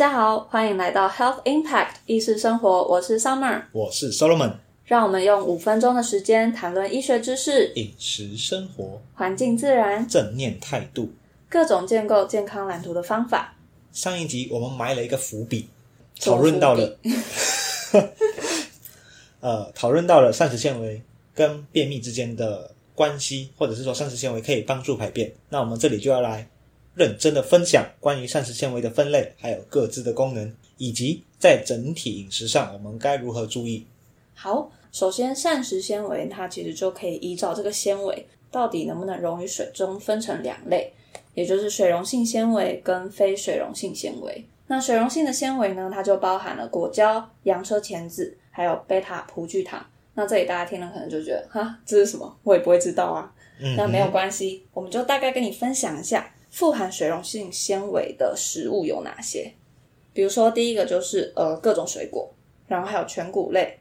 家好，欢迎来到 Health Impact 意识生活，我是 Summer，我是 Solomon，让我们用五分钟的时间谈论医学知识、饮食生活、环境自然、正念态度、各种建构健康蓝图的方法。上一集我们埋了一个伏笔，讨论到了，呃，讨论到了膳食纤维跟便秘之间的关系，或者是说膳食纤维可以帮助排便。那我们这里就要来认真的分享关于膳食纤维的分类，还有各自的功能，以及在整体饮食上我们该如何注意。好，首先膳食纤维它其实就可以依照这个纤维到底能不能溶于水中分成两类，也就是水溶性纤维跟非水溶性纤维。那水溶性的纤维呢，它就包含了果胶、洋车前子，还有贝塔葡聚糖。那这里大家听了可能就觉得，哈，这是什么？我也不会知道啊。嗯那没有关系，我们就大概跟你分享一下富含水溶性纤维的食物有哪些。比如说，第一个就是呃各种水果，然后还有全谷类、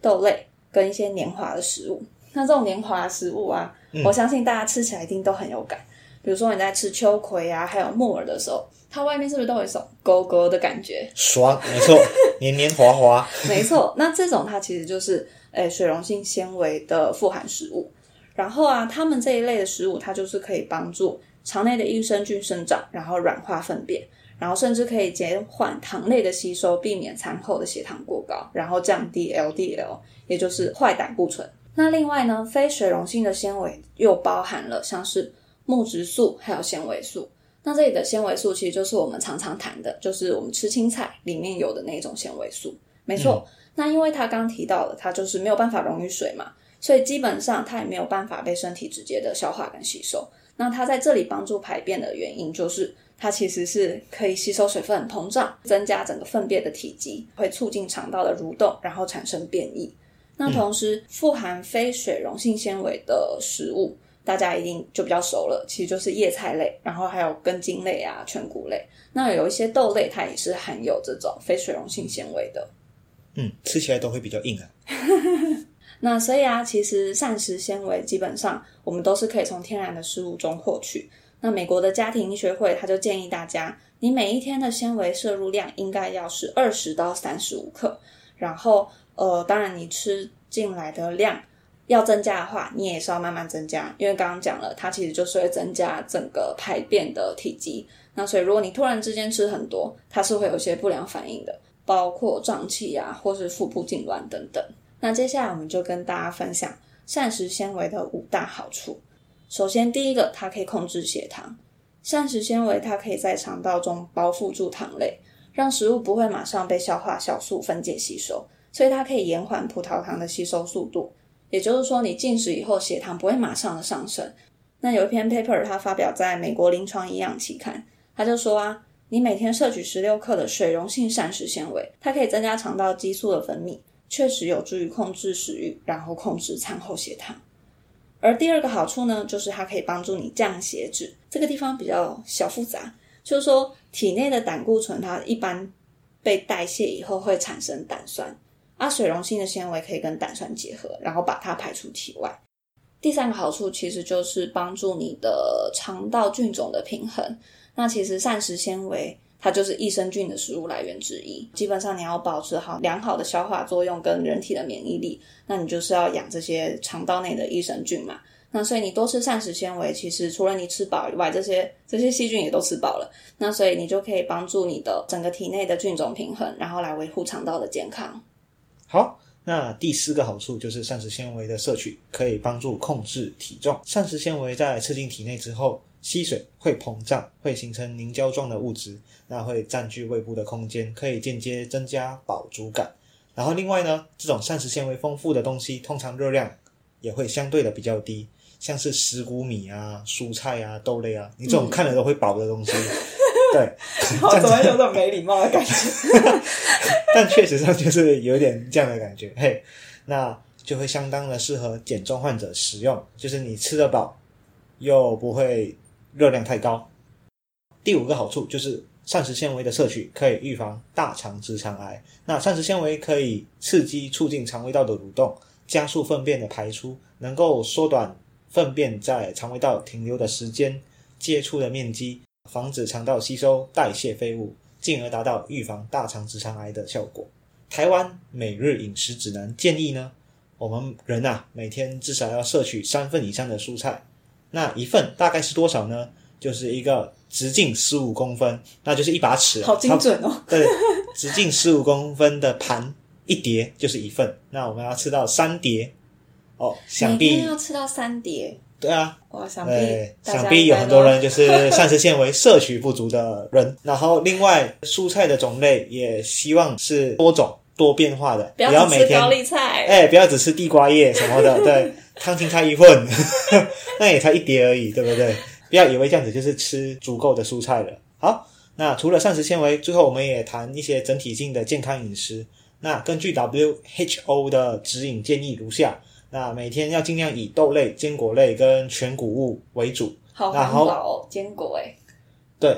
豆类跟一些黏滑的食物。那这种黏滑的食物啊，我相信大家吃起来一定都很有感。比如说你在吃秋葵啊，还有木耳的时候，它外面是不是都有一种勾勾的感觉？爽，没错，黏黏滑滑。没错，那这种它其实就是诶水溶性纤维的富含食物。然后啊，它们这一类的食物，它就是可以帮助肠内的益生菌生长，然后软化粪便，然后甚至可以减缓糖类的吸收，避免餐后的血糖过高，然后降低 LDL，也就是坏胆固醇。那另外呢，非水溶性的纤维又包含了像是木质素还有纤维素。那这里的纤维素其实就是我们常常谈的，就是我们吃青菜里面有的那种纤维素。没错，那因为它刚提到了，它就是没有办法溶于水嘛，所以基本上它也没有办法被身体直接的消化跟吸收。那它在这里帮助排便的原因，就是它其实是可以吸收水分膨胀，增加整个粪便的体积，会促进肠道的蠕动，然后产生便意。那同时，富含非水溶性纤维的食物，大家一定就比较熟了，其实就是叶菜类，然后还有根茎类啊、全谷类。那有一些豆类，它也是含有这种非水溶性纤维的。嗯，吃起来都会比较硬啊。那所以啊，其实膳食纤维基本上我们都是可以从天然的食物中获取。那美国的家庭医学会他就建议大家，你每一天的纤维摄入量应该要是二十到三十五克。然后呃，当然你吃进来的量要增加的话，你也是要慢慢增加，因为刚刚讲了，它其实就是会增加整个排便的体积。那所以如果你突然之间吃很多，它是会有些不良反应的，包括胀气啊，或是腹部痉挛等等。那接下来我们就跟大家分享膳食纤维的五大好处。首先，第一个，它可以控制血糖。膳食纤维它可以在肠道中包覆住糖类，让食物不会马上被消化酵素分解吸收，所以它可以延缓葡萄糖的吸收速度。也就是说，你进食以后，血糖不会马上的上升。那有一篇 paper 它发表在美国临床营养期刊，他就说啊，你每天摄取十六克的水溶性膳食纤维，它可以增加肠道激素的分泌。确实有助于控制食欲，然后控制餐后血糖。而第二个好处呢，就是它可以帮助你降血脂。这个地方比较小复杂，就是说体内的胆固醇它一般被代谢以后会产生胆酸，啊水溶性的纤维可以跟胆酸结合，然后把它排出体外。第三个好处其实就是帮助你的肠道菌种的平衡。那其实膳食纤维。它就是益生菌的食物来源之一。基本上你要保持好良好的消化作用跟人体的免疫力，那你就是要养这些肠道内的益生菌嘛。那所以你多吃膳食纤维，其实除了你吃饱以外，这些这些细菌也都吃饱了。那所以你就可以帮助你的整个体内的菌种平衡，然后来维护肠道的健康。好，那第四个好处就是膳食纤维的摄取可以帮助控制体重。膳食纤维在吃进体内之后，吸水会膨胀，会形成凝胶状的物质，那会占据胃部的空间，可以间接增加饱足感。然后另外呢，这种膳食纤维丰富的东西，通常热量也会相对的比较低，像是石谷米啊、蔬菜啊、豆类啊，你这种看了都会饱的东西，对，我怎么有种没礼貌的感觉？但确实上就是有点这样的感觉，嘿，那就会相当的适合减重患者食用，就是你吃得饱，又不会热量太高。第五个好处就是膳食纤维的摄取可以预防大肠直肠癌。那膳食纤维可以刺激促进肠胃道的蠕动，加速粪便的排出，能够缩短粪便在肠胃道停留的时间、接触的面积，防止肠道吸收代谢废物。进而达到预防大肠直肠癌的效果。台湾每日饮食指南建议呢，我们人啊每天至少要摄取三份以上的蔬菜。那一份大概是多少呢？就是一个直径十五公分，那就是一把尺，好精准哦。对，直径十五公分的盘一碟就是一份。那我们要吃到三碟哦，想必要吃到三碟。对啊，哇，想必想必有很多人就是膳食纤维摄取不足的人。然后另外蔬菜的种类也希望是多种多变化的，不要每天高丽菜，哎，不要只吃地瓜叶什么的。对，汤青菜一份，那也才一碟而已，对不对？不要以为这样子就是吃足够的蔬菜了。好，那除了膳食纤维，最后我们也谈一些整体性的健康饮食。那根据 WHO 的指引建议如下。那每天要尽量以豆类、坚果类跟全谷物为主。好环保哦，坚果哎。对，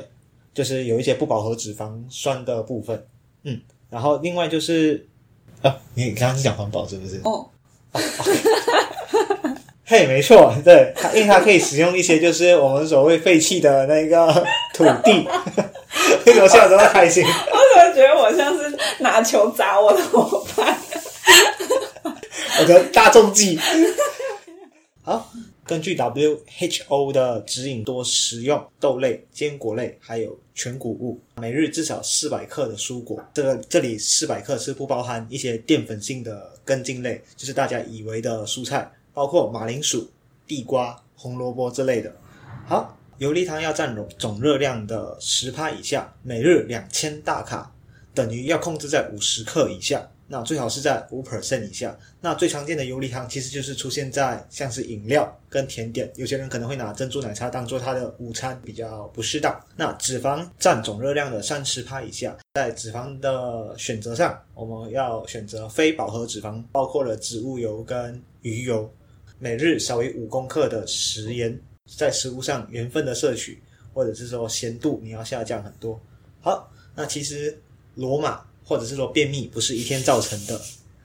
就是有一些不饱和脂肪酸的部分。嗯，然后另外就是啊，你刚刚是讲环保是不是？哦。嘿，没错，对，因为它可以使用一些就是我们所谓废弃的那个土地。为什么笑得这么开心？我怎么觉得我像是拿球砸我的伙伴？我的大众计。好，根据 WHO 的指引，多食用豆类、坚果类，还有全谷物，每日至少四百克的蔬果。这个这里四百克是不包含一些淀粉性的根茎类，就是大家以为的蔬菜，包括马铃薯、地瓜、红萝卜之类的。好，游离糖要占总热量的十趴以下，每日两千大卡，等于要控制在五十克以下。那最好是在五 percent 以下。那最常见的游离糖其实就是出现在像是饮料跟甜点，有些人可能会拿珍珠奶茶当做他的午餐，比较不适当。那脂肪占总热量的三十趴以下，在脂肪的选择上，我们要选择非饱和脂肪，包括了植物油跟鱼油。每日少于五公克的食盐，在食物上盐分的摄取，或者是说咸度你要下降很多。好，那其实罗马。或者是说便秘不是一天造成的，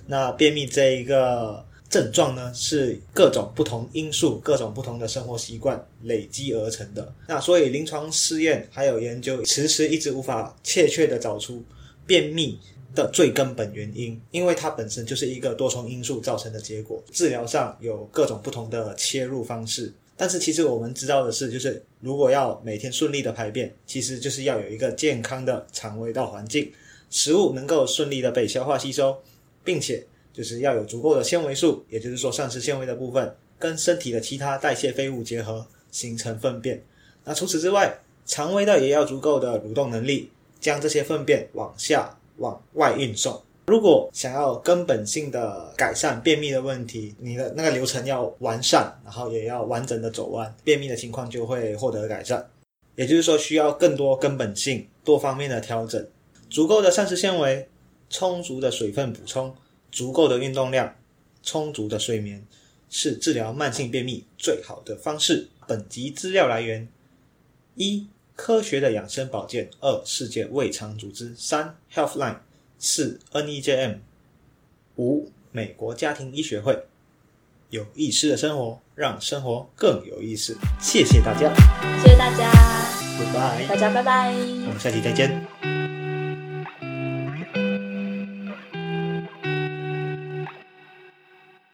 那便秘这一个症状呢，是各种不同因素、各种不同的生活习惯累积而成的。那所以临床试验还有研究，迟迟一直无法确切的找出便秘的最根本原因，因为它本身就是一个多重因素造成的结果。治疗上有各种不同的切入方式，但是其实我们知道的是，就是如果要每天顺利的排便，其实就是要有一个健康的肠胃道环境。食物能够顺利的被消化吸收，并且就是要有足够的纤维素，也就是说膳食纤维的部分，跟身体的其他代谢废物结合形成粪便。那除此之外，肠胃道也要足够的蠕动能力，将这些粪便往下往外运送。如果想要根本性的改善便秘的问题，你的那个流程要完善，然后也要完整的走完，便秘的情况就会获得改善。也就是说，需要更多根本性、多方面的调整。足够的膳食纤维，充足的水分补充，足够的运动量，充足的睡眠，是治疗慢性便秘最好的方式。本集资料来源：一、科学的养生保健；二、世界胃肠组织；三、Healthline；四、NEJM；五、美国家庭医学会。有意思的生活，让生活更有意思。谢谢大家，谢谢大家，拜拜，大家拜拜，我们下期再见。